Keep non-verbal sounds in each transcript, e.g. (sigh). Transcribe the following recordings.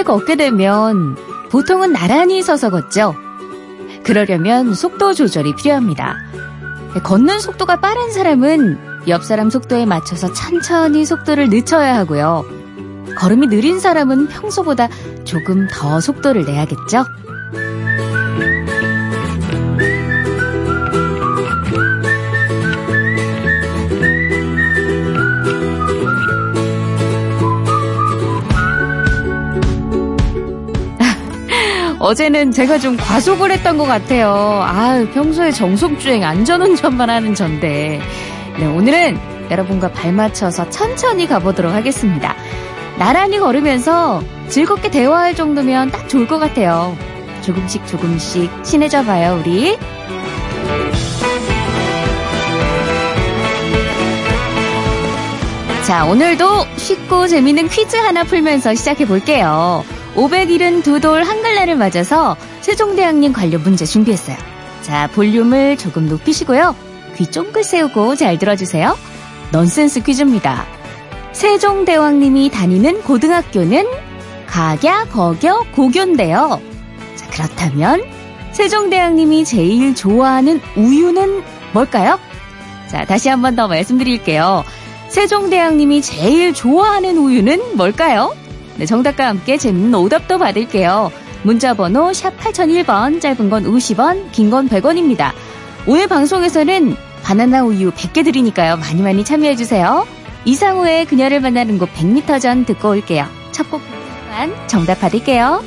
함께 걷게 되면 보통은 나란히 서서 걷죠. 그러려면 속도 조절이 필요합니다. 걷는 속도가 빠른 사람은 옆 사람 속도에 맞춰서 천천히 속도를 늦춰야 하고요. 걸음이 느린 사람은 평소보다 조금 더 속도를 내야겠죠? 어제는 제가 좀 과속을 했던 것 같아요. 아, 평소에 정속주행, 안전운전만 하는 전데. 네, 오늘은 여러분과 발 맞춰서 천천히 가보도록 하겠습니다. 나란히 걸으면서 즐겁게 대화할 정도면 딱 좋을 것 같아요. 조금씩 조금씩 친해져 봐요, 우리. 자, 오늘도 쉽고 재밌는 퀴즈 하나 풀면서 시작해 볼게요. 572돌 한글날을 맞아서 세종대왕님 관련 문제 준비했어요. 자, 볼륨을 조금 높이시고요. 귀 쫑긋 세우고 잘 들어주세요. 넌센스 퀴즈입니다. 세종대왕님이 다니는 고등학교는 가갸, 거겨, 고교인데요. 자, 그렇다면 세종대왕님이 제일 좋아하는 우유는 뭘까요? 자, 다시 한 번 더 말씀드릴게요. 세종대왕님이 제일 좋아하는 우유는 뭘까요? 네, 정답과 함께 재밌는 오답도 받을게요. 문자 번호 샵 8001번, 짧은 건 50원, 긴 건 100원입니다. 오늘 방송에서는 바나나 우유 100개 드리니까요. 많이 많이 참여해주세요. 이상우의 그녀를 만나는 곳 100m 전 듣고 올게요. 첫곡 정답 받을게요.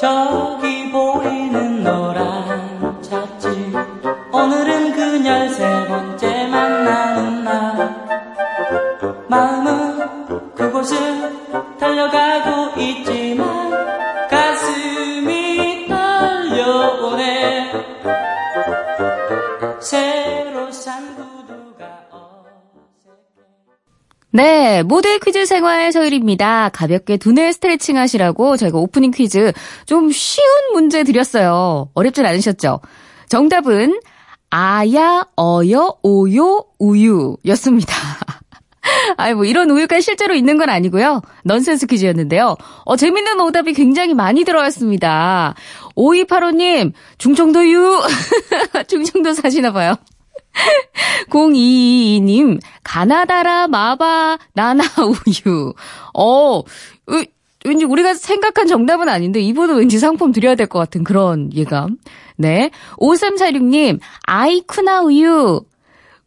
저 퀴즈 생활 서율입니다. 가볍게 두뇌 스트레칭 하시라고 저희가 오프닝 퀴즈 좀 쉬운 문제 드렸어요. 어렵진 않으셨죠? 정답은 아야, 어여, 오요, 우유였습니다. (laughs) 아이, 뭐, 이런 우유가 실제로 있는 건 아니고요. 넌센스 퀴즈였는데요. 어, 재밌는 오답이 굉장히 많이 들어왔습니다. 5285님, 중청도유! (laughs) 중청도 사시나 봐요. (laughs) 0222님, 가나다라 마바 나나 우유. 어, 으, 왠지 우리가 생각한 정답은 아닌데 이분은 왠지 상품 드려야 될 것 같은 그런 예감. 네. 5346님, 아이쿠나 우유.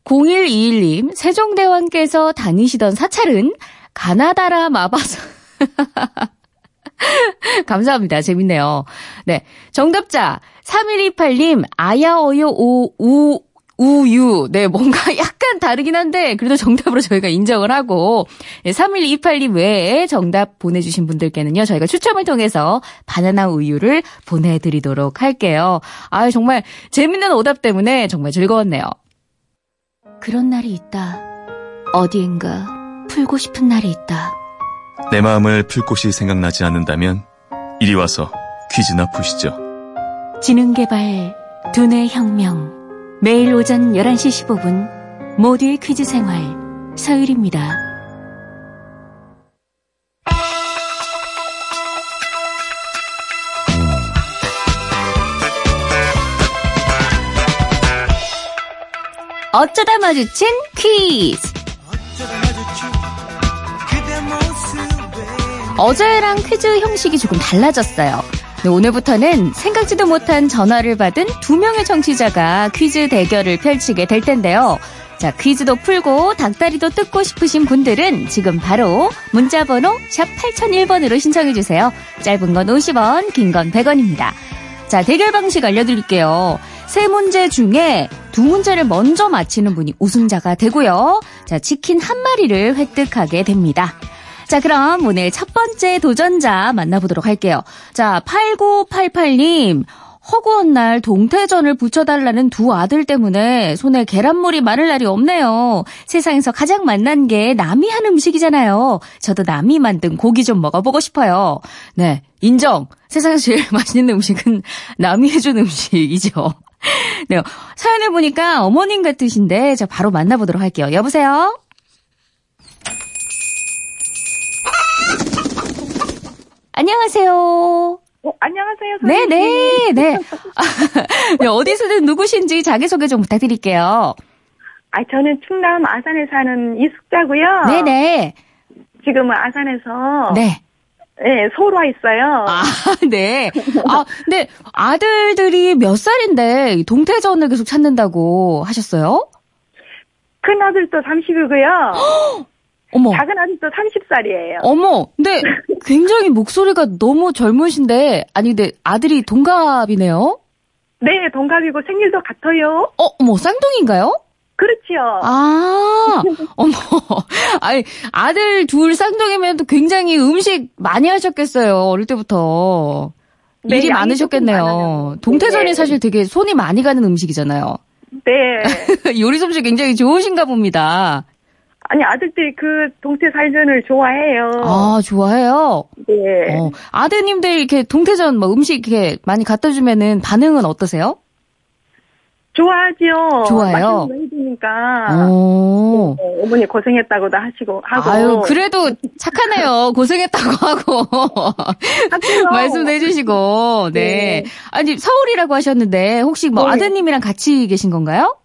0121님, 세종대왕께서 다니시던 사찰은 가나다라 마바사. (laughs) 감사합니다. 재밌네요. 네. 정답자, 3128님, 아야어요 오, 우, 우유. 네, 뭔가 (laughs) 약간 다르긴 한데, 그래도 정답으로 저희가 인정을 하고, 네, 3128님 외에 정답 보내주신 분들께는요, 저희가 추첨을 통해서 바나나 우유를 보내드리도록 할게요. 아 정말 재밌는 오답 때문에 정말 즐거웠네요. 그런 날이 있다. 어디엔가 풀고 싶은 날이 있다. 내 마음을 풀 곳이 생각나지 않는다면 이리 와서 퀴즈나 푸시죠. 지능개발 두뇌 혁명 매일 오전 11시 15분 모두의 퀴즈 생활 서율입니다. 어쩌다 마주친 퀴즈 어제랑 퀴즈 형식이 조금 달라졌어요. 네, 오늘부터는 생각지도 못한 전화를 받은 두 명의 청취자가 퀴즈 대결을 펼치게 될 텐데요. 자, 퀴즈도 풀고 닭다리도 뜯고 싶으신 분들은 지금 바로 문자 번호 샵 8001번으로 신청해 주세요. 짧은 건 50원, 긴 건 100원입니다. 자, 대결 방식 알려드릴게요. 세 문제 중에 두 문제를 먼저 맞히는 분이 우승자가 되고요. 자, 치킨 한 마리를 획득하게 됩니다. 자, 그럼 오늘 첫 번째 도전자 만나보도록 할게요. 자, 8988님. 허구한 날 동태전을 부쳐달라는 두 아들 때문에 손에 계란물이 마를 날이 없네요. 세상에서 가장 맛난 게 남이 한 음식이잖아요. 저도 남이 만든 고기 좀 먹어보고 싶어요. 네, 인정. 세상에서 제일 (laughs) 맛있는 음식은 남이 해준 음식이죠. (laughs) 네, 사연을 보니까 어머님 같으신데 자 바로 만나보도록 할게요. 여보세요. 안녕하세요. 어, 안녕하세요, 네, 선생님. 네, 네. (laughs) 네, 어디서든 누구신지 자기소개 좀 부탁드릴게요. 아, 저는 충남 아산에 사는 이숙자고요. 네네. 지금은 아산에서 네. 네, 서울 와 있어요. 아, (laughs) 네. 아, 근데 아들들이 몇 살인데 동태전을 계속 찾는다고 하셨어요? 큰 아들도 30이고요. (gasps) 어머. 작은 아들도 30살이에요. 어머, 근데 (laughs) 굉장히 목소리가 너무 젊으신데, 아니, 근데 아들이 동갑이네요? 네, 동갑이고 생일도 같아요. 어, 어머, 쌍둥이인가요? 그렇지요. 아, (laughs) 어머. (laughs) 아니, 아들 둘 쌍둥이면 또 굉장히 음식 많이 하셨겠어요, 어릴 때부터. 네, 일이 많으셨겠네요. 동태전이 네. 사실 되게 손이 많이 가는 음식이잖아요. 네. 요리 솜씨 굉장히 좋으신가 봅니다. 아니, 아들들이 그 동태 살전을 좋아해요. 아, 좋아해요? 네. 어, 아드님들 이렇게 동태전 뭐 음식 이렇게 많이 갖다 주면은 반응은 어떠세요? 좋아하지요. 좋아요? 해주니까. 오. 네, 어머니 고생했다고도 하시고, 하고. 아유, 그래도 착하네요. 고생했다고 하고. (laughs) 말씀도 해주시고, 네. 네. 아니, 서울이라고 하셨는데, 혹시 뭐 네. 아드님이랑 같이 계신 건가요?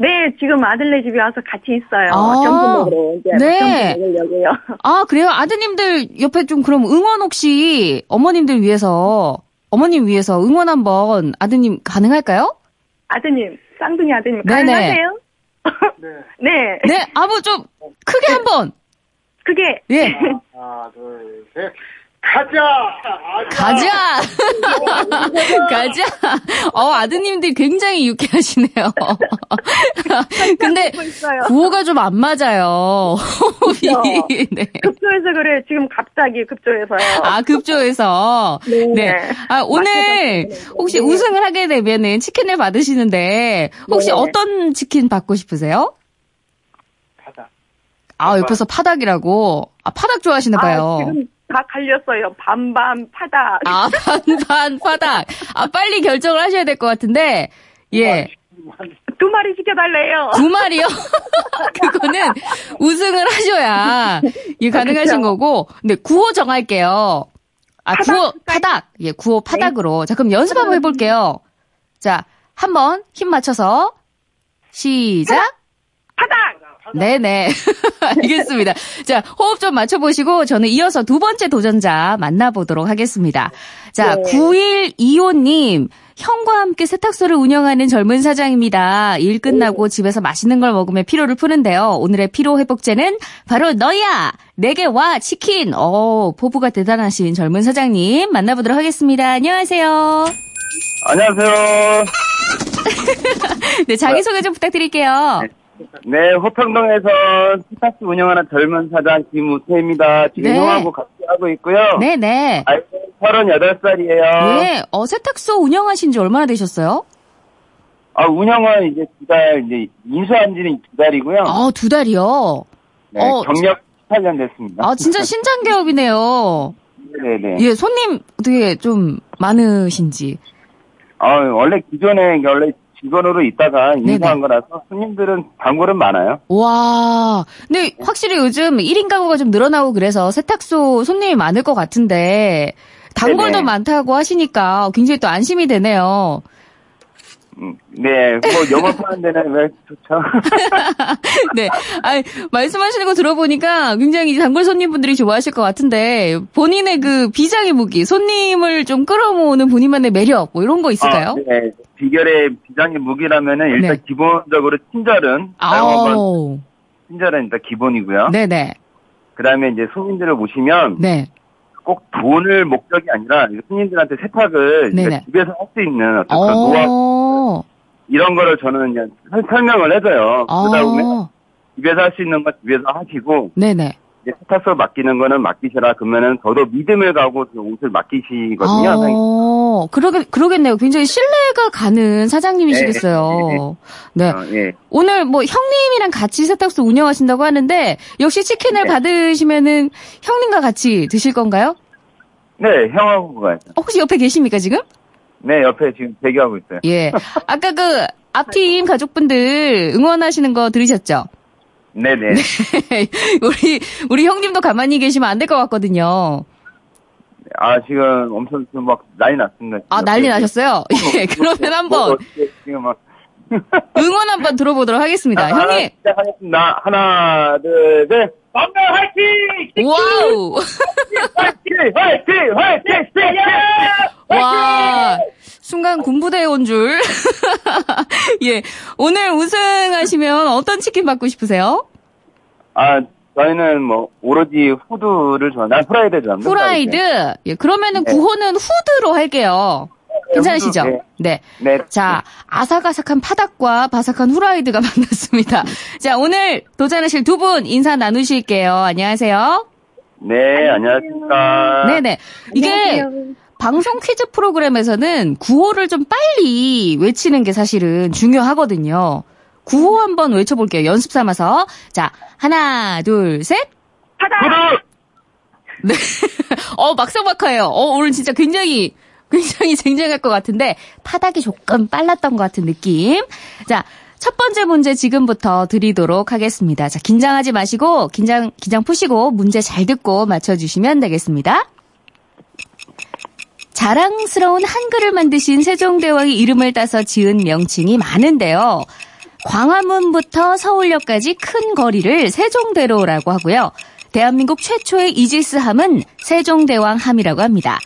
네, 지금 아들네 집에 와서 같이 있어요. 아, 점심 먹으러 이제 네. 먹으려고요. (laughs) 아, 그래요? 아드님들 옆에 좀 그럼 응원 혹시 어머님들 위해서, 어머님 위해서 응원 한번 아드님 가능할까요? 아드님, 쌍둥이 아드님 네네. 가능하세요? 네. 네, (laughs) 아무 좀 크게 한번. (laughs) 그게 예. 하나, 둘, 셋. 가자! 가자! 가자! 어, 아드님들 굉장히 유쾌하시네요. 근데. 구호가 좀 안 맞아요. (laughs) 네. 급조해서 그래. 지금 갑자기 급조해서요. 아, 급조해서. 네. 네. 아, 오늘 혹시 네. 우승을 하게 되면은 치킨을 받으시는데 혹시 네. 어떤 치킨 받고 싶으세요? 가자. 아, 옆에서 파닭이라고. 아, 파닭 좋아하시나 봐요. 아, 지금 다 갈렸어요. 반반 파다. 아, (laughs) 반반 파닭. 아, 빨리 결정을 하셔야 될 것 같은데. 예. 두 마리 시켜달래요. 두 마리요? (laughs) 그거는 우승을 하셔야 예, 가능하신 그쵸. 거고. 네, 구호 정할게요. 아, 파닭 구호? 파닭. 예, 구호 파닭으로. 자, 그럼 연습 한번 해볼게요. 자, 한번 힘 맞춰서 시작. 파당! 네네. (laughs) 알겠습니다. 자, 호흡 좀 맞춰보시고 저는 이어서 두 번째 도전자 만나보도록 하겠습니다. 자, 네. 9125님. 형과 함께 세탁소를 운영하는 젊은 사장입니다. 일 끝나고 집에서 맛있는 걸 먹으며 피로를 푸는데요. 오늘의 피로 회복제는 바로 너야! 내게 와! 치킨! 어, 포부가 대단하신 젊은 사장님 만나보도록 하겠습니다. 안녕하세요. 안녕하세요. (laughs) 네, 자기소개 좀 부탁드릴게요. 네, 호평동에서 스타스 운영하는 젊은 사장 김우태입니다. 지금 네. 형하고 같이 하고 있고요. 네네. 아이고, 38살이에요. 예, 어, 세탁소 운영하신 지 얼마나 되셨어요? 아, 운영은 이제 두 달, 이제 인수한 지는 두 달이고요. 아, 두 달이요? 네, 어, 경력 18년 됐습니다. 아, 진짜 신장 개업이네요. 네네. 예, 손님 어떻게 좀 많으신지. 아, 원래 기존에 원래 직원으로 있다가. 인수한 거라서 손님들은 단골은 많아요. 와, 근데 확실히 요즘 1인 가구가 좀 늘어나고 그래서 세탁소 손님이 많을 것 같은데, 단골도 네네. 많다고 하시니까 굉장히 또 안심이 되네요. 음, 네, 뭐 영업하는 데는 왜 좋죠? (laughs) 네. 아니, 말씀하시는 거 들어보니까 굉장히 단골 손님분들이 좋아하실 것 같은데, 본인의 그 비장의 무기, 손님을 좀 끌어모으는 본인만의 매력, 뭐 이런 거 있을까요? 아, 네. 비결의 비장의 무기라면은 일단 네. 기본적으로 친절은. 친절은 일단 기본이고요. 네네. 그다음에 이제 손님들을 모시면 네. 꼭 돈을 목적이 아니라 손님들한테 세탁을. 집에서 할 수 있는 어떤 그런 노하우 어. 이런 거를 저는 이제 설- 설명을 해줘요. 아. 집에서 할 수 있는 거 집에서 하시고 네네. 이제 세탁소 맡기는 거는 맡기셔라 그러면은 저도 믿음을 가고 그 옷을 맡기시거든요. 어, 그러게, 그러겠네요. 굉장히 신뢰가 가는 사장님이시겠어요. 네. 어, 예. 오늘 뭐 형님이랑 같이 세탁소 운영하신다고 하는데, 역시 치킨을 네. 받으시면은 형님과 같이 드실 건가요? 네, 형하고 가요. 어, 혹시 옆에 계십니까, 지금? 네, 옆에 지금 대기하고 있어요. 예. 아까 그 앞팀 가족분들 응원하시는 거 들으셨죠? 네 네. (laughs) 우리, 우리 형님도 가만히 계시면 안 될 것 같거든요. 아, 지금 엄청 지금 막 난리 났습니다. 아, 난리 나셨어요? (laughs) 예, 그러면 뭐, 한번 어떻게 지금 막. 응원 한번 들어보도록 하겠습니다. 자, 형님, 시작하겠습니다. 하나, 둘, 셋. 빵가 화이팅! 와우! 화이팅! 화이팅! 화이팅! 화이팅! 와, 순간 군부대에 온 줄. (laughs) 예, 오늘 우승하시면 어떤 치킨 받고 싶으세요? 아, 저희는 뭐, 오로지 후드를 좋아합니다. 난 후라이드 좋아합니다. 후라이드. 예, 그러면은 네. 구호는 후드로 할게요. 괜찮으시죠? 후드, 네. 네. 자, 아삭아삭한 파닭과 바삭한 후라이드가 (laughs) 만났습니다. 자, 오늘 도전하실 두 분 인사 나누실게요. 안녕하세요. 네, 안녕하십니까. 네네. 이게 안녕하세요. 방송 퀴즈 프로그램에서는 구호를 좀 빨리 외치는 게 사실은 중요하거든요. 구호 한번 외쳐볼게요. 연습 삼아서. 자, 하나, 둘, 셋. 후드! 네. (laughs) 어, 막상막하예요. 어, 오늘 진짜 굉장히, 굉장히 (laughs) 쟁쟁할 것 같은데, 파닥이 조금 빨랐던 것 같은 느낌. 자, 첫 번째 문제 지금부터 드리도록 하겠습니다. 자, 긴장하지 마시고, 긴장, 긴장 푸시고, 문제 잘 듣고 맞춰 주시면 되겠습니다. 자랑스러운 한글을 만드신 세종대왕의 이름을 따서 지은 명칭이 많은데요. 광화문부터 서울역까지 큰 거리를 세종대로라고 하고요. 대한민국 최초의 이지스함은 세종대왕함이라고 합니다.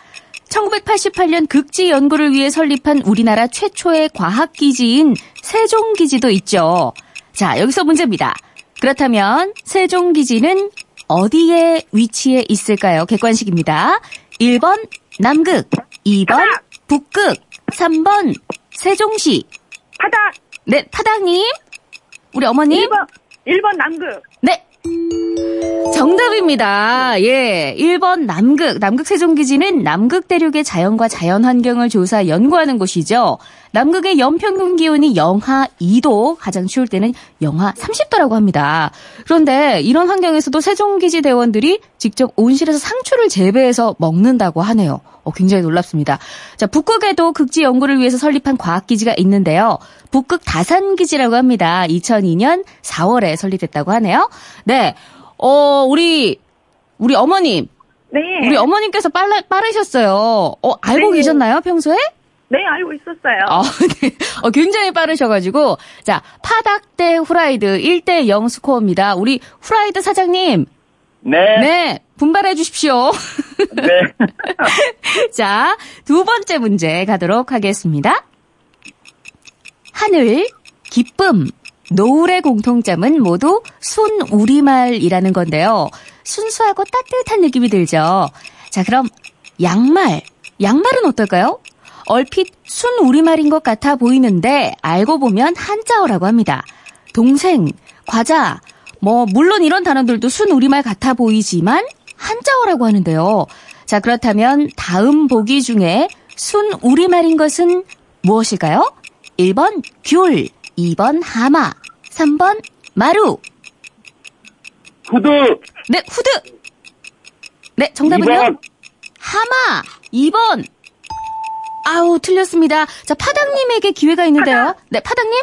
1988년 극지 연구를 위해 설립한 우리나라 최초의 과학기지인 세종기지도 있죠. 자, 여기서 문제입니다. 그렇다면 세종기지는 어디에 위치해 있을까요? 객관식입니다. 1번 남극, 2번 북극, 3번 세종시. 바다 네, 타당님. 우리 어머님. 1번 1번 남극. 네. 정답입니다. 예. 1번 남극. 남극 세종기지는 남극 대륙의 자연과 자연 환경을 조사 연구하는 곳이죠. 남극의 연평균 기온이 영하 2도, 가장 추울 때는 영하 30도라고 합니다. 그런데 이런 환경에서도 세종기지 대원들이 직접 온실에서 상추를 재배해서 먹는다고 하네요. 어, 굉장히 놀랍습니다. 자, 북극에도 극지 연구를 위해서 설립한 과학기지가 있는데요. 북극 다산기지라고 합니다. 2002년 4월에 설립됐다고 하네요. 네. 어, 우리, 우리 어머님. 네. 우리 어머님께서 빨라, 빠르셨어요. 어, 알고 네. 계셨나요, 평소에? 네, 알고 있었어요. 아, (laughs) 네. 어, 굉장히 빠르셔가지고. 자, 파닭 대 후라이드 1대 0 스코어입니다. 우리 후라이드 사장님. 네. 네. 분발해 주십시오. 네. (laughs) 자, 두 번째 문제 가도록 하겠습니다. 하늘, 기쁨, 노을의 공통점은 모두 순 우리말이라는 건데요. 순수하고 따뜻한 느낌이 들죠. 자, 그럼 양말. 양말은 어떨까요? 얼핏 순 우리말인 것 같아 보이는데 알고 보면 한자어라고 합니다. 동생, 과자, 뭐 물론 이런 단어들도 순 우리말 같아 보이지만 한자어라고 하는데요. 자, 그렇다면 다음 보기 중에 순 우리말인 것은 무엇일까요? 1번 귤, 2번 하마, 3번 마루. 후드! 네, 후드. 네, 정답은요? 2번! 하마. 2번. 아우, 틀렸습니다. 자, 파당님에게 기회가 있는데요. 네, 파당님.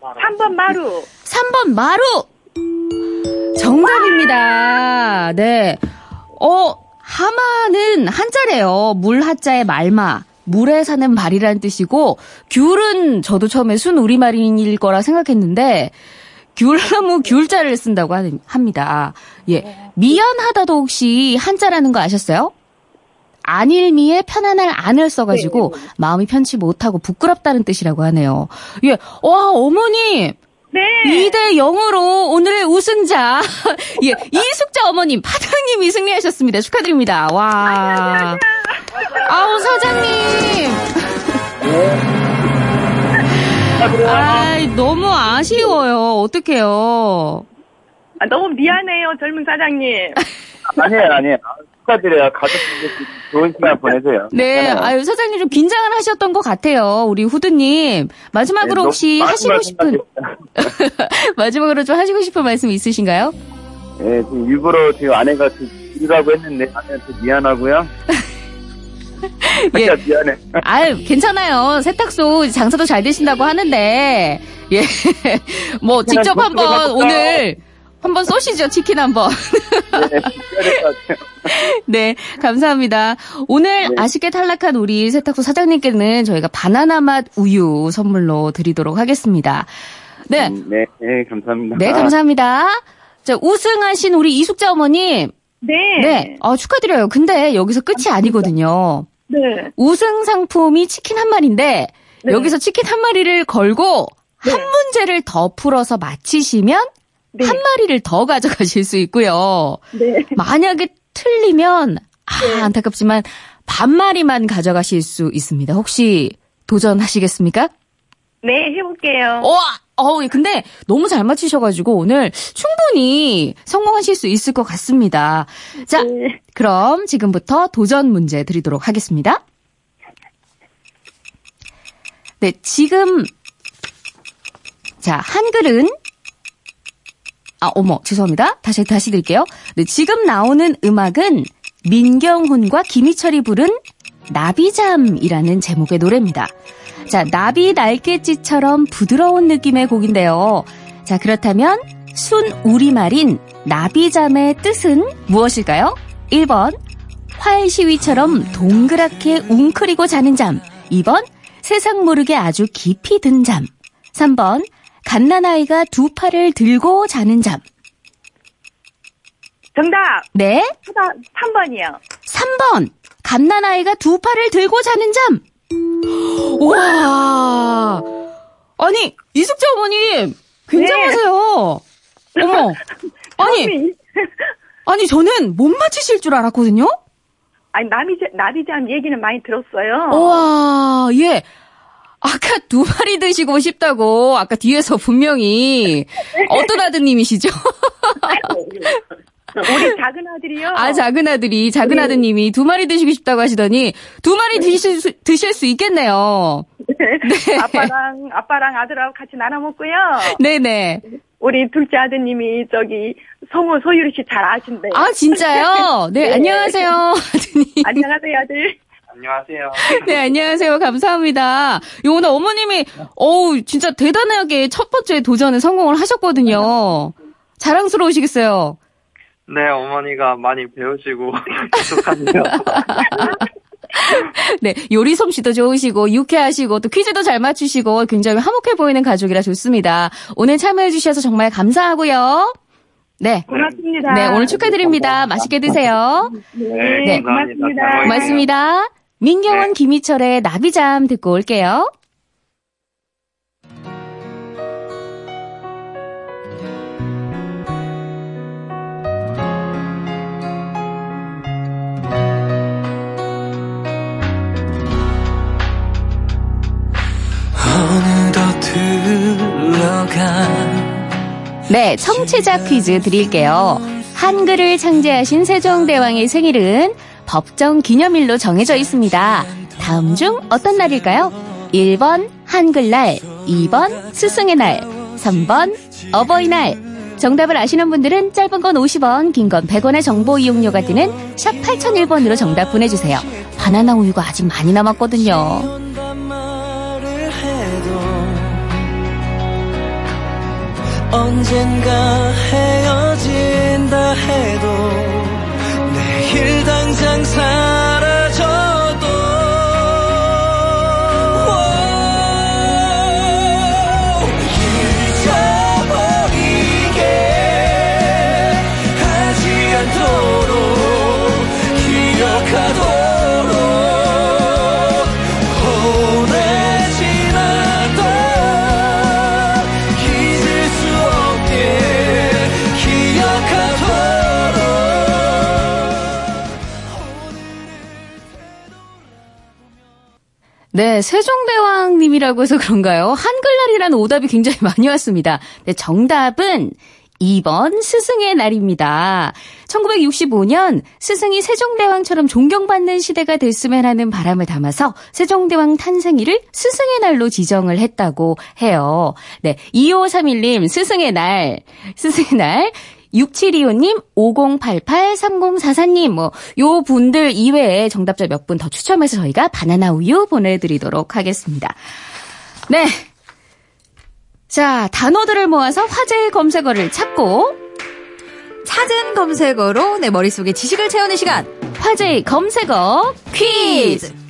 3번 마루. 3번 마루. 정답입니다. 네. 어, 하마는 한자래요. 물 하자의 말마. 물에 사는 말이라는 뜻이고 귤은 저도 처음에 순 우리말일 거라 생각했는데 귤나무 귤자를 쓴다고 합니다. 예. 미안하다도 혹시 한자라는 거 아셨어요? 안일미에 편안할 안을 써가지고 마음이 편치 못하고 부끄럽다는 뜻이라고 하네요. 예. 와, 어머님! 네. 2대 0으로 오늘의 우승자. (laughs) 예, 이숙자 어머님, 파장님이 승리하셨습니다. 축하드립니다. 와. 아우, 사장님. 아이, 너무 아쉬워요. 어떡해요. 아, 너무 미안해요, 젊은 사장님. 아니에요, 아니에요. 아, 축하드려요. 가족분들 좋은 시간 보내세요. 네, 괜찮아요. 아유, 사장님 좀 긴장을 하셨던 것 같아요. 우리 후드님. 마지막으로 네, 혹시 하시고 싶은. (laughs) 마지막으로 좀 하시고 싶은 말씀 있으신가요? 네, 지금 일부러 지금 아내가 일하고 했는데 아내한테 미안하고요. (laughs) 예. 진짜 미안해. 아유, 괜찮아요. 세탁소 장사도 잘 되신다고 하는데, 예. (laughs) 뭐, 직접 한번 오늘, 한번 쏘시죠, 치킨 한번. 네. (laughs) 네, 감사합니다. 오늘 네. 아쉽게 탈락한 우리 세탁소 사장님께는 저희가 바나나 맛 우유 선물로 드리도록 하겠습니다. 네, 음, 네, 네, 감사합니다. 네, 감사합니다. 자, 우승하신 우리 이숙자 어머님, 네. 네, 어, 축하드려요. 근데 여기서 끝이 아니거든요. 네. 우승 상품이 치킨 한 마리인데, 네. 여기서 치킨 한 마리를 걸고, 네. 한 문제를 더 풀어서 맞히시면, 네. 한 마리를 더 (laughs) 가져가실 수 있고요. 네. 만약에 틀리면 아, 안타깝지만 반마리만 가져가실 수 있습니다. 혹시 도전하시겠습니까? 네, 해볼게요. 와, 어, 예, 근데 너무 잘 맞히셔가지고 오늘 충분히 성공하실 수 있을 것 같습니다. 자, 네. 그럼 지금부터 도전 문제 드리도록 하겠습니다. 네, 지금 자 한글은 아, 어머, 죄송합니다. 다시, 다시 드릴게요. 네, 지금 나오는 음악은 민경훈과 김희철이 부른 나비잠이라는 제목의 노래입니다. 자, 나비 날갯짓처럼 부드러운 느낌의 곡인데요. 자, 그렇다면 순 우리말인 나비잠의 뜻은 무엇일까요? 1번, 활시위처럼 동그랗게 웅크리고 자는 잠. 2번, 세상 모르게 아주 깊이 든 잠. 3번, 갓난아이가 두 팔을 들고 자는 잠. 정답! 네. 3번이요. 3번. 갓난아이가 두 팔을 들고 자는 잠. 와. 아니, 이숙자 어머님, 굉장하세요. 어머. (laughs) 아니, (laughs) 아니, 저는 못 맞히실 줄 알았거든요? 아니, 나비자, 나비잠 얘기는 많이 들었어요. 와, 예. 아까 두 마리 드시고 싶다고, 아까 뒤에서 분명히, (laughs) 어떤 아드님이시죠? 우리 작은 아들이요. 아, 작은 아들이, 작은 아드님이 두 마리 드시고 싶다고 하시더니, 두 마리 드실 수, 드실 수 있겠네요. (laughs) 아빠랑, 아빠랑 아들하고 같이 나눠 먹고요. 네네. 우리 둘째 아드님이 저기 성우 소유리 씨 잘 아신대요. 아, 진짜요? 네, 안녕하세요, 아드님. 안녕하세요, 아들. 안녕하세요. 네, 안녕하세요. 감사합니다. 요, 오늘 어머님이, 어우, 진짜 대단하게 첫 번째 도전에 성공을 하셨거든요. 자랑스러우시겠어요? 네, 어머니가 많이 배우시고 (laughs) 계속하네요. (laughs) 네, 요리 솜씨도 좋으시고, 유쾌하시고, 또 퀴즈도 잘 맞추시고, 굉장히 화목해 보이는 가족이라 좋습니다. 오늘 참여해 주셔서 정말 감사하고요. 네. 고맙습니다. 네, 오늘 축하드립니다. 맛있게 드세요. 네, 네. 고맙습니다. 고맙습니다. 민경원, 김희철의 나비잠 듣고 올게요. 네, 청취자 퀴즈 드릴게요. 한글을 창제하신 세종대왕의 생일은 법정 기념일로 정해져 있습니다. 다음 중 어떤 날일까요? 1번 한글날, 2번 스승의 날, 3번 어버이날. 정답을 아시는 분들은 짧은 건 50원, 긴 건 100원의 정보 이용료가 드는 샵 8001번으로 정답 보내주세요. 바나나 우유가 아직 많이 남았거든요. 언젠가 헤어진다 해도 내일 당장 사 네, 세종대왕님이라고 해서 그런가요? 한글날이라는 오답이 굉장히 (laughs) 많이 왔습니다. 네, 정답은 2번 스승의 날입니다. 1965년 스승이 세종대왕처럼 존경받는 시대가 됐으면 하는 바람을 담아서 세종대왕 탄생일을 스승의 날로 지정을 했다고 해요. 네, 2531님 스승의 날, 스승의 날 6725님, 5088, 3044님, 뭐, 요 분들 이외에 정답자 몇 분 더 추첨해서 저희가 바나나 우유 보내드리도록 하겠습니다. 네. 자, 단어들을 모아서 화제의 검색어를 찾고, 찾은 검색어로 내 머릿속에 지식을 채우는 시간. 화제의 검색어 퀴즈!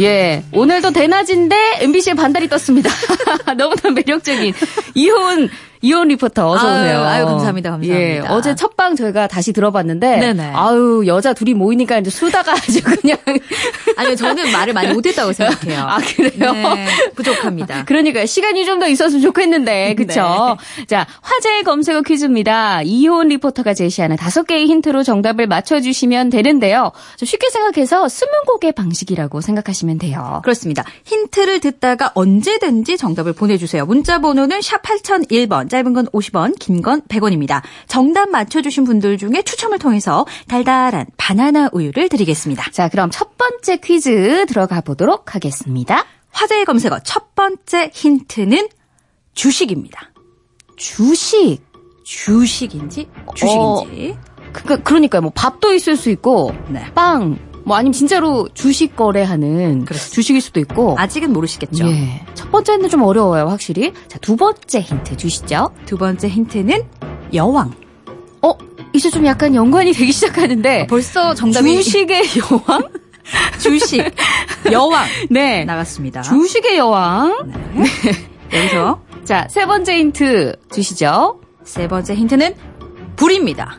예, 오늘도 대낮인데 MBC에 반달이 떴습니다. (laughs) 너무나 매력적인 이호은 이호은 리포터 어서 아유, 오세요. 아유, 감사합니다, 감사합니다. 예, 어제 첫 방 저희가 다시 들어봤는데 네네. 아유 여자 둘이 모이니까 이제 수다가 (laughs) 아주 그냥 아니요, 저는 말을 많이 못했다고 (laughs) 생각해요. 아 그래요? 네, 부족합니다. 그러니까 시간이 좀 더 있었으면 좋겠는데 그쵸? 자 화제의 검색어 퀴즈입니다. 이호은 리포터가 제시하는 다섯 개의 힌트로 정답을 맞춰주시면 되는데요. 좀 쉽게 생각해서 스무고개 방식이라고 생각하시면 돼요. 그렇습니다. 힌트를 듣다가 언제든지 정답을 보내주세요. 문자 번호는 샵 8001번, 짧은 건 50원, 긴 건 100원입니다. 정답 맞춰주신 분들 중에 추첨을 통해서 달달한 바나나 우유를 드리겠습니다. 자 그럼 첫 번째 퀴즈 들어가 보도록 하겠습니다. 화제의 검색어 첫 번째 힌트는 주식입니다. 주식. 주식인지 주식인지. 그, 그러니까요. 뭐 밥도 있을 수 있고 네. 빵, 뭐 아니면 진짜로 주식 거래하는 그렇습니다. 주식일 수도 있고. 아직은 모르시겠죠? 예. 첫 번째는 좀 어려워요, 확실히. 자, 두 번째 힌트 주시죠. 두 번째 힌트는 여왕. 어, 이제 좀 약간 연관이 되기 시작하는데. 벌써 정답이 주식의 (laughs) 여왕? 주식 여왕 (laughs) 네. 나갔습니다. 주식의 여왕. 네. 여기서 자, 세 번째 힌트 주시죠. 세 번째 힌트는 불입니다.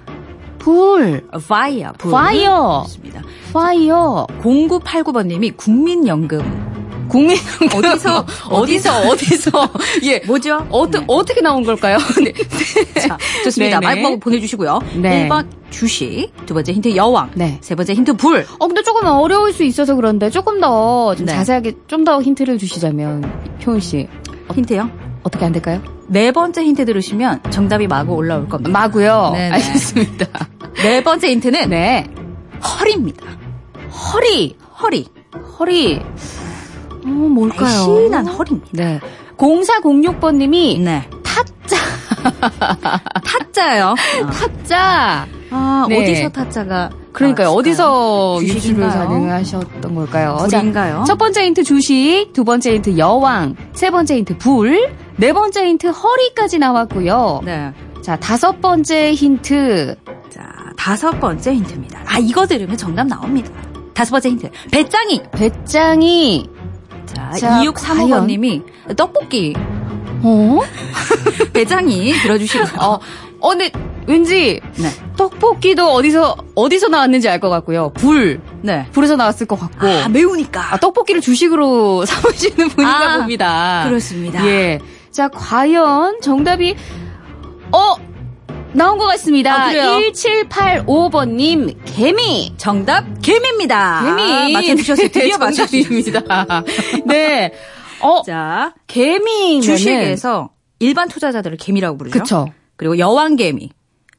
불. fire. 불. Fire. 좋습니다. 파이어. 0989번님이 국민연금. 국민 (laughs) 어디서, 어디서 어디서 예 (laughs) 뭐죠? 어떠, 어떻게 나온 걸까요? (laughs) 네. 자, 좋습니다. 말법 보내주시고요. 네. 1번 주식, 두 번째 힌트 여왕, 네. 세 번째 힌트 불. 어 근데 조금 어려울 수 있어서 그런데 조금 더좀 네. 자세하게 좀 더 힌트를 주시자면 효은 씨 힌트요? 어떻게 안 될까요? 네 번째 힌트 들으시면 정답이 마구 올라올 겁니다. 마고요. 네네. 알겠습니다. 네 번째 힌트는 네. 허리입니다. 허리. 허리. 허리. 어, 뭘까요? 날씬한 허리입니다. 네. 0406번님이 네. 타짜. (laughs) 타짜요. 어. 타짜. 아, 네. 어디서 타짜가 그러니까요. 나왔을까요? 어디서? 유출을 가능하셨던 걸까요? 불인가요? 자, 첫 번째 힌트 주식, 두 번째 힌트 여왕, 세 번째 힌트 불, 네 번째 힌트 허리까지 나왔고요. 네. 자, 다섯 번째 힌트. 자, 다섯 번째 힌트입니다. 아, 이거 들으면 정답 나옵니다. 다섯 번째 힌트. 배짱이. 배짱이. 자, 자, 2635번님이 떡볶이. 어? (laughs) 배짱이 들어주시고요. 어, 어, 근데 왠지 네. 떡볶이도 어디서, 어디서 나왔는지 알 것 같고요. 불. 네. 불에서 나왔을 것 같고. 아, 매우니까. 아, 떡볶이를 주식으로 (laughs) 삼으시는 분인가 아, 봅니다. 그렇습니다. 예. 자, 과연 정답이, 어, 나온 것 같습니다. 아, 그래요? 1785번님, 개미. 정답, 개미입니다. 개미. 맞춰주셨어요. (laughs) 드디어 네, 맞춰주셨습니다. (laughs) 네. 어, 자, 개미면은. 주식에서 일반 투자자들을 개미라고 부르죠. 그쵸. 그리고 여왕개미.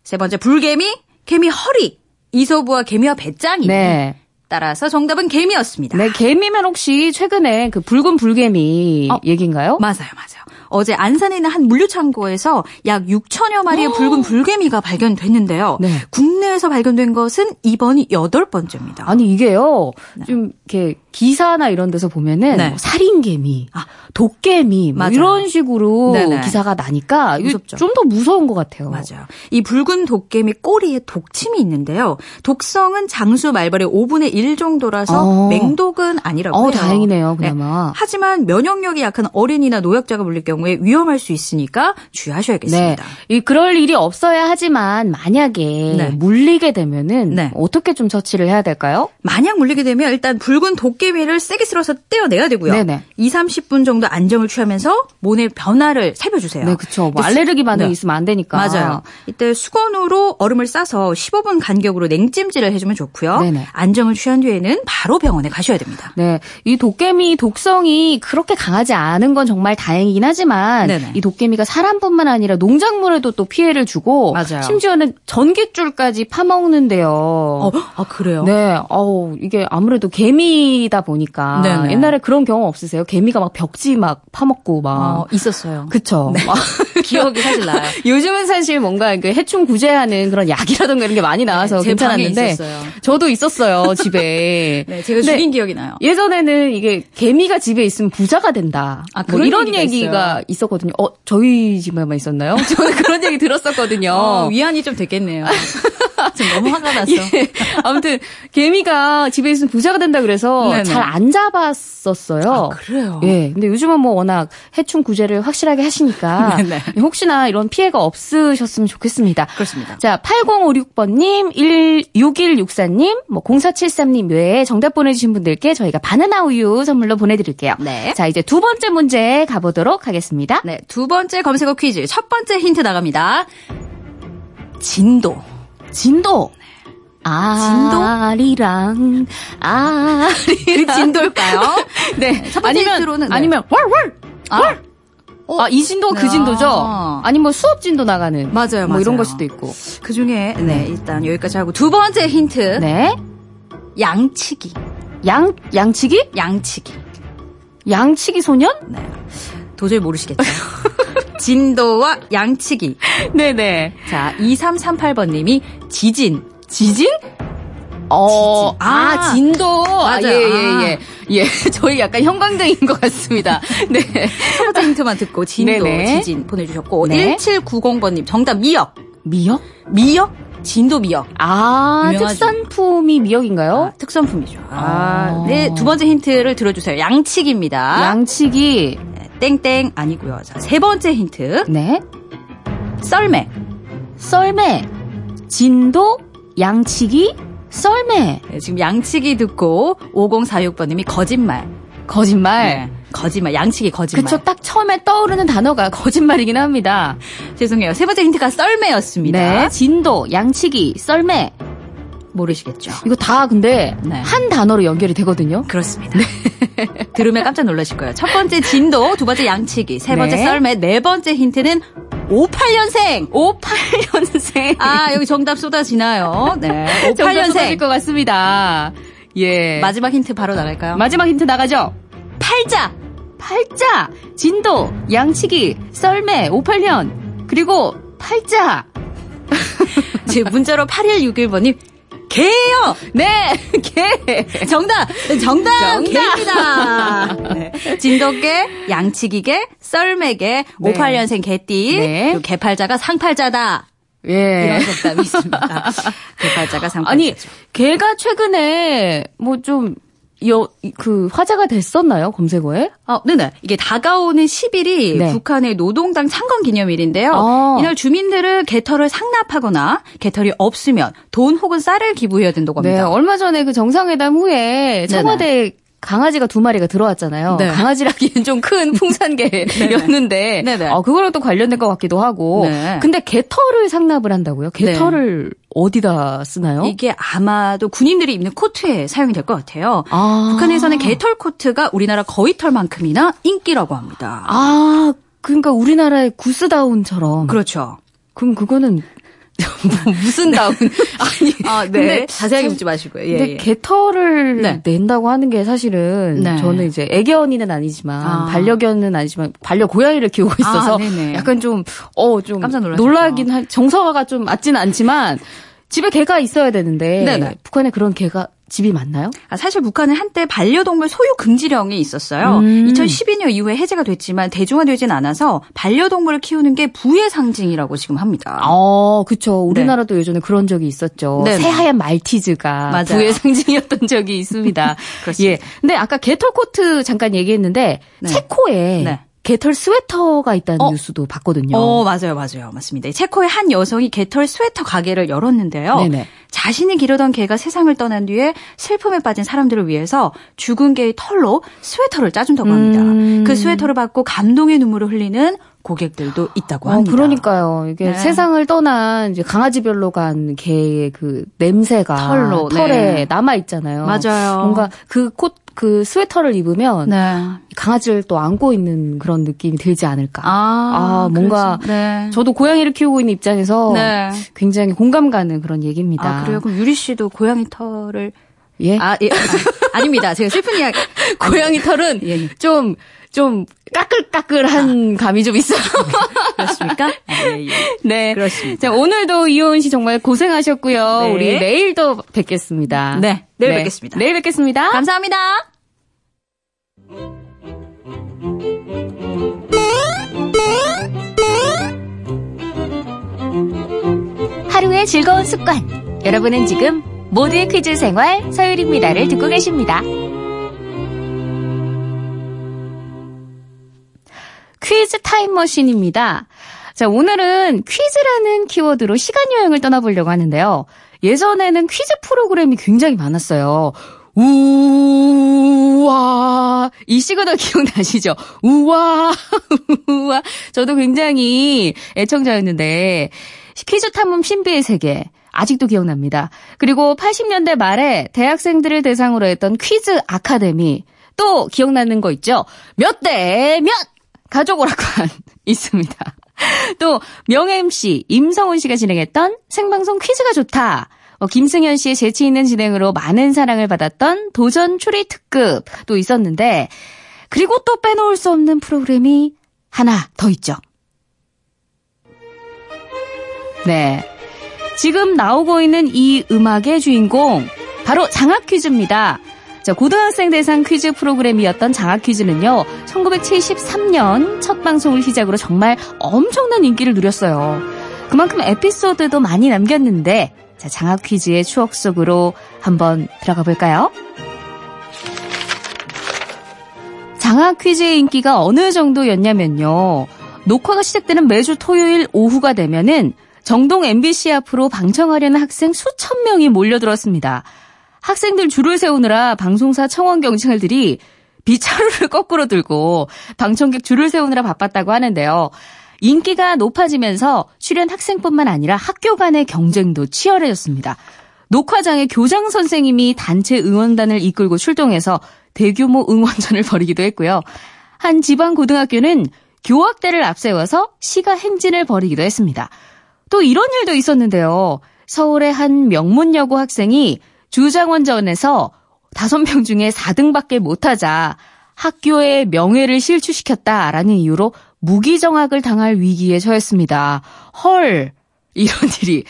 세 번째, 불개미, 개미 허리. 이소부와 개미와 배짱이. 네. 따라서 정답은 개미였습니다. 네, 개미면 혹시 최근에 그 붉은 불개미 어, 얘기인가요? 맞아요, 맞아요. 어제 안산에 있는 한 물류창고에서 약 6천여 마리의 붉은 불개미가 발견됐는데요. 어. 네. 국내에서 발견된 것은 이번이 여덟 번째입니다. 아니 이게요 좀 이렇게 기사나 이런 데서 보면은 네. 뭐 살인개미, 아. 독개미 뭐. 이런 식으로 네네. 기사가 나니까. 좀 더 무서운 것 같아요. 맞아요. 이 붉은 독개미 꼬리에 독침이 있는데요. 독성은 장수 말벌의 5분의 1 정도라서 어. 맹독은 아니라고 어 해요. 다행이네요 네. 그나마. 하지만 면역력이 약한 어린이나 노약자가 물릴 경우 에 위험할 수 있으니까 네. 주의하셔야겠습니다. 이 그럴 일이 없어야 하지만 만약에 네. 물리게 되면은 네. 어떻게 좀 처치를 해야 될까요? 만약 물리게 되면 일단 붉은 독개미를 세게 쓸어서 떼어내야 되고요. 네네. 2, 30분 정도 안정을 취하면서 몸의 변화를 살펴주세요. 네, 그쵸. 뭐 알레르기 반응이 네. 있으면 안 되니까. 맞아요. 이때 수건으로 얼음을 싸서 15분 간격으로 냉찜질을 해주면 좋고요. 네네. 안정을 취한 뒤에는 바로 병원에 가셔야 됩니다. 네, 이 도깨미 독성이 그렇게 강하지 않은 건 정말 다행이긴 하지만 하지만 네네. 이 도깨비가 사람뿐만 아니라 농작물에도 또 피해를 주고 맞아요. 심지어는 전깃줄까지 파먹는데요. 어, 아, 그래요? 네, 어우, 이게 아무래도 개미다 보니까. 네네. 옛날에 그런 경험 없으세요? 개미가 막 벽지 막 파먹고 막. 어, 있었어요. 그쵸. 막 (laughs) 기억이 사실 나요. (laughs) 요즘은 사실 뭔가 그 해충 구제하는 그런 약이라든가 이런 게 많이 나와서 네, 제 방에 괜찮았는데. 저도 있었어요, 집에. (laughs) 네, 제가 죽인 기억이 나요. 예전에는 이게 개미가 집에 있으면 부자가 된다. 아, 뭐 이런 얘기가 얘기가. 있었거든요. 어, 저희 집에만 있었나요? (laughs) 저는 그런 얘기 들었었거든요. 어, 위안이 좀 됐겠네요. (laughs) (laughs) 지금 너무 화가 났어. 예. 아무튼 개미가 집에 있으면 부자가 된다 그래서. 잘 안 잡았었어요. 아, 그래요? 예. 근데 요즘은 뭐 워낙 해충 구제를 확실하게 하시니까. (laughs) 혹시나 이런 피해가 없으셨으면 좋겠습니다. 그렇습니다. 자, 8056번님, 6164님, 뭐 0473님 외에 정답 보내주신 분들께 저희가 바나나 우유 선물로 보내드릴게요. 네. 자, 이제 두 번째 문제 가보도록 하겠습니다. 네, 두 번째 검색어 퀴즈. 첫 번째 힌트 나갑니다. 진도. 진도. 아리랑 아리 그 진도일까요? (laughs) 네. 첫 번째 아니면 힌트로는, 네. 아니면 월월 아. 월. 아, 이 진도 그 아. 진도죠? 아니면 뭐 수업 진도 나가는. 맞아요, 뭐 이런 맞아요. 걸 수도 있고. 그 중에, 네, 일단 여기까지 하고. 두 번째 힌트. 네. 양치기. 양, 양치기? 양치기. 양치기 소년? 네. 도저히 모르시겠죠? (laughs) 진도와 양치기. 네네. 자, 2338번님이 지진. 지진? 어, 지진. 아, 아. 진도. 맞아요. 아, 예, 예, 아. 예. 예, (laughs) 저희 약간 형광등인 것 같습니다. 네. 첫 번째 힌트만 듣고 진도, 네네. 지진 보내주셨고. 네. 1790번님 정답 미역. 미역? 미역? 진도 미역. 아, 유명하죠. 특산품이 미역인가요? 아, 특선품이죠. 아, 아. 네, 두 번째 힌트를 들어주세요. 양치기입니다. 양치기. 네, 땡땡 아니고요. 자, 세 번째 힌트. 네. 썰매. 썰매. 진도, 양치기, 썰매. 네, 지금 양치기 듣고 5046번님이 거짓말. 거짓말. 네, 거짓말. 양치기 거짓말. 그쵸, 딱 처음에 떠오르는 단어가 거짓말이긴 합니다. 죄송해요. 세 번째 힌트가 썰매였습니다. 네. 진도, 양치기, 썰매. 모르시겠죠? 이거 다 근데 네. 한 단어로 연결이 되거든요. 그렇습니다. (laughs) 들으면 깜짝 놀라실 거예요. 첫 번째 진도, 두 번째 양치기, 세 번째 네. 썰매, 네 번째 힌트는 58년생. 58년생. 아, 여기 정답 쏟아지나요? 네. (laughs) 정답 쏟아질 58년생. 것 같습니다. 예. 마지막 힌트 바로 나갈까요? 마지막 힌트 나가죠? 팔자. 팔자, 진도, 양치기, 썰매, 58년, 그리고 팔자. (laughs) 지금 문자로 8161번님, 개예요! 네, (laughs) 개. 정답! 정답! 정답! 개입니다. 네. 진돗개, 양치기개, 썰매개, 네. 58년생 개띠, 네. 개팔자가 상팔자다. 예. 이런 정답이 있습니다. (laughs) 개팔자가 상팔자죠. 아니, 걔가 최근에 뭐 좀, 여, 그, 화제가 됐었나요? 검색어에? 어, 네네. 이게 다가오는 10일이 네. 북한의 노동당 창건 기념일인데요. 어. 이날 주민들은 개털을 상납하거나 개털이 없으면 돈 혹은 쌀을 기부해야 된다고 네, 합니다. 얼마 전에 그 정상회담 후에 청와대 강아지가 두 마리가 들어왔잖아요. 네. 강아지라기엔 좀 큰 풍산개였는데, 네네. (laughs) 어, 그거랑 또 관련된 것 같기도 하고. 네. 근데 개털을 상납을 한다고요? 개털을 어디다 쓰나요? 이게 아마도 군인들이 입는 코트에 사용이 될 것 같아요. 아. 북한에서는 개털 코트가 우리나라 거위털만큼이나 인기라고 합니다. 아, 그러니까 우리나라의 구스다운처럼. 그렇죠. 그럼 그거는 뭐 (laughs) 무슨 다운? (laughs) 아니, 아, 네. 근데 자세하게 묻지 마시고요. 예, 근데 예. 개털을 네. 낸다고 하는 게 사실은 네. 저는 이제 애견이는 아니지만 아. 반려견은 아니지만 반려 고양이를 키우고 있어서 아. 약간 좀어 좀. 놀라긴 할 정서가 좀 맞지는 않지만 집에 개가 있어야 되는데 네네. 북한에 그런 개가 집이 많나요? 아, 사실 북한은 한때 반려동물 소유 금지령이 있었어요. 음. 2012년 이후에 해제가 됐지만 대중화되진 않아서 반려동물을 키우는 게 부의 상징이라고 지금 합니다. 어, 그쵸. 우리나라도 예전에 그런 적이 있었죠. 네. 네네. 새하얀 말티즈가 맞아요. 부의 상징이었던 (laughs) 적이 있습니다. (laughs) 그렇습니다. 예. 근데 아까 개털 코트 잠깐 얘기했는데 네. 체코에 네. 개털 스웨터가 있다는 어. 뉴스도 봤거든요. 어, 맞아요, 맞아요. 맞습니다. 체코의 한 여성이 개털 스웨터 가게를 열었는데요. 네네. 자신이 기르던 개가 세상을 떠난 뒤에 슬픔에 빠진 사람들을 위해서 죽은 개의 털로 스웨터를 짜준다고 합니다. 음. 그 스웨터를 받고 감동의 눈물을 흘리는 고객들도 있다고 어, 합니다. 그러니까요. 이게 네. 세상을 떠난 이제 강아지별로 간 개의 그 냄새가 털로, 털에 네. 남아 있잖아요. 맞아요. 뭔가 그 콧, 그 스웨터를 입으면 네. 강아지를 또 안고 있는 그런 느낌이 들지 않을까. 아, 아, 뭔가 네. 저도 고양이를 키우고 있는 입장에서 네. 굉장히 공감 가는 그런 얘기입니다. 아, 그래요? 그럼 유리 씨도 고양이 털을 예? 아, 예. 아, 닙니다 제가 슬픈 이야기. (laughs) 고양이 털은 예, 예. 좀, 좀 까끌까끌한 감이 좀 있어요. (laughs) 그렇습니까? 예, 예. 네. 그렇습니다. 자, 오늘도 이호은 씨 정말 고생하셨고요. 네. 우리 내일도 뵙겠습니다. 네, 내일 뵙겠습니다. 내일 뵙겠습니다. 감사합니다. 하루의 즐거운 습관. 여러분은 지금 모두의 퀴즈 생활 서유리입니다를 듣고 계십니다. 퀴즈 타임머신입니다. 자, 오늘은 퀴즈라는 키워드로 시간 여행을 떠나보려고 하는데요. 예전에는 퀴즈 프로그램이 굉장히 많았어요. 우와 이 시그널 (laughs) 기억나시죠? 우와 (laughs) 우와 저도 굉장히 애청자였는데 퀴즈 탐험 신비의 세계 아직도 기억납니다. 그리고 80년대 말에 대학생들을 대상으로 했던 퀴즈 아카데미 또 기억나는 거 있죠? 몇 대 몇 가족 오락관 (laughs) 있습니다. 또 명예 MC 임성훈 씨가 진행했던 생방송 퀴즈가 좋다. 어, 김승현 씨의 재치 있는 진행으로 많은 사랑을 받았던 도전 추리 특급 도 있었는데 그리고 또 빼놓을 수 없는 프로그램이 하나 더 있죠. 네. 지금 나오고 있는 이 음악의 주인공 바로 장학 퀴즈입니다. 자, 고등학생 대상 퀴즈 프로그램이었던 장학 퀴즈는요. 1973년 첫 방송을 시작으로 정말 엄청난 인기를 누렸어요. 그만큼 에피소드도 많이 남겼는데 자, 장학 퀴즈의 추억 속으로 한번 들어가 볼까요? 장학 퀴즈의 인기가 어느 정도였냐면요. 녹화가 시작되는 매주 토요일 오후가 되면은 정동 MBC 앞으로 방청하려는 학생 수천 명이 몰려들었습니다. 학생들 줄을 세우느라 방송사 청원 경찰들이 비차루를 (laughs) 거꾸로 들고 방청객 줄을 세우느라 바빴다고 하는데요. 인기가 높아지면서 출연 학생뿐만 아니라 학교 간의 경쟁도 치열해졌습니다. 녹화장에 교장 선생님이 단체 응원단을 이끌고 출동해서 대규모 응원전을 (laughs) 벌이기도 했고요. 한 지방 고등학교는 교학대를 앞세워서 시가 행진을 벌이기도 했습니다. 또 이런 일도 있었는데요. 서울의 한 명문여고 학생이 주장원전에서 다섯 명 중에 4등밖에 못하자 학교의 명예를 실추시켰다라는 이유로 무기정학을 당할 위기에 처했습니다. 헐, 이런 (laughs) 일이.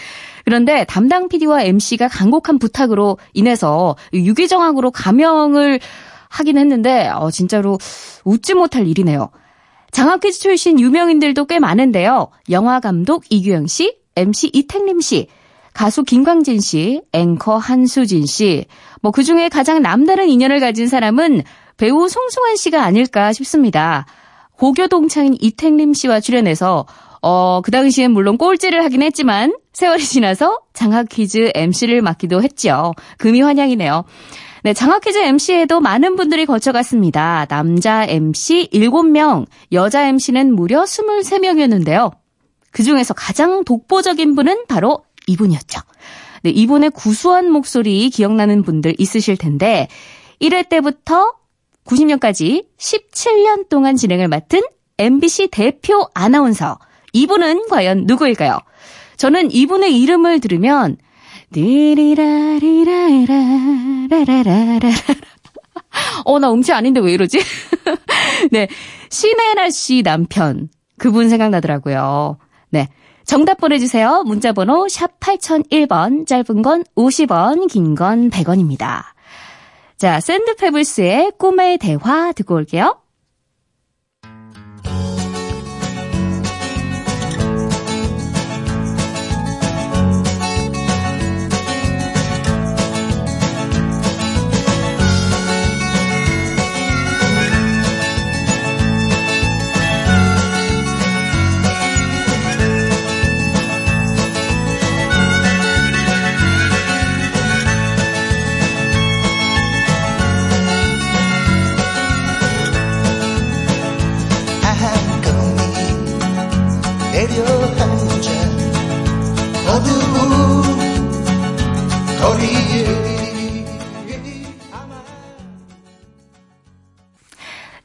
그런데 담당 PD와 MC가 간곡한 부탁으로 인해서 유기정학으로 감형을 하긴 했는데 어, 진짜로 웃지 못할 일이네요. 장학퀴즈 출신 유명인들도 꽤 많은데요. 영화 감독 이규영 씨, MC 이택림 씨, 가수 김광진 씨, 앵커 한수진 씨. 뭐 그중에 가장 남다른 인연을 가진 사람은 배우 송승환 씨가 아닐까 싶습니다. 고교 동창인 이택림 씨와 출연해서 어, 그 당시엔 물론 꼴찌를 하긴 했지만 세월이 지나서 장학 퀴즈 MC를 맡기도 했죠. 금이 환영이네요. 네, 장학 퀴즈 MC에도 많은 분들이 거쳐갔습니다. 남자 MC 7명, 여자 MC는 무려 23명이었는데요. 그 중에서 가장 독보적인 분은 바로 이분이었죠. 네, 이분의 구수한 목소리 기억나는 분들 있으실 텐데 1회 때부터 90년까지 17년 동안 진행을 맡은 MBC 대표 아나운서. 이분은 과연 누구일까요? 저는 이분의 이름을 들으면 어, 나 음치 아닌데 왜 이러지? (laughs) 네. 신혜나 씨 남편. 그분 생각나더라고요. 네. 정답 보내주세요. 문자번호 샵 8001번, 짧은 건 50원, 긴 건 100원입니다. 자, 샌드페블스의 꿈의 대화 듣고 올게요.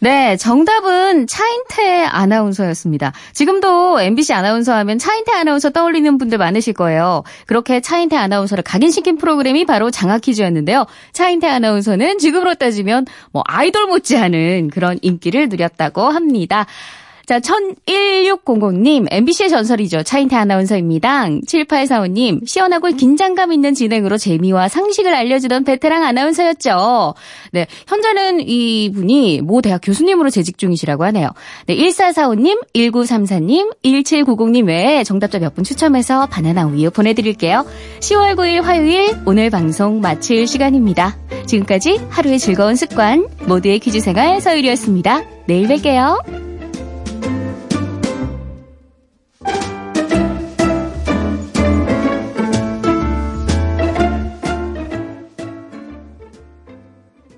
네, 정답은 차인태 아나운서였습니다. 지금도 MBC 아나운서 하면 차인태 아나운서 떠올리는 분들 많으실 거예요. 그렇게 차인태 아나운서를 각인시킨 프로그램이 바로 장학 퀴즈였는데요. 차인태 아나운서는 지금으로 따지면 뭐 아이돌 못지않은 그런 인기를 누렸다고 합니다. 자, 11600님, MBC의 전설이죠. 차인태 아나운서입니다. 7845님, 시원하고 긴장감 있는 진행으로 재미와 상식을 알려주던 베테랑 아나운서였죠. 네, 현재는 이분이 모 대학 교수님으로 재직 중이시라고 하네요. 네, 1445님, 1934님, 1790님 외에 정답자 몇 분 추첨해서 바나나 우유 보내드릴게요. 10월 9일 화요일, 오늘 방송 마칠 시간입니다. 지금까지 하루의 즐거운 습관, 모두의 퀴즈 생활 서유리였습니다. 내일 뵐게요.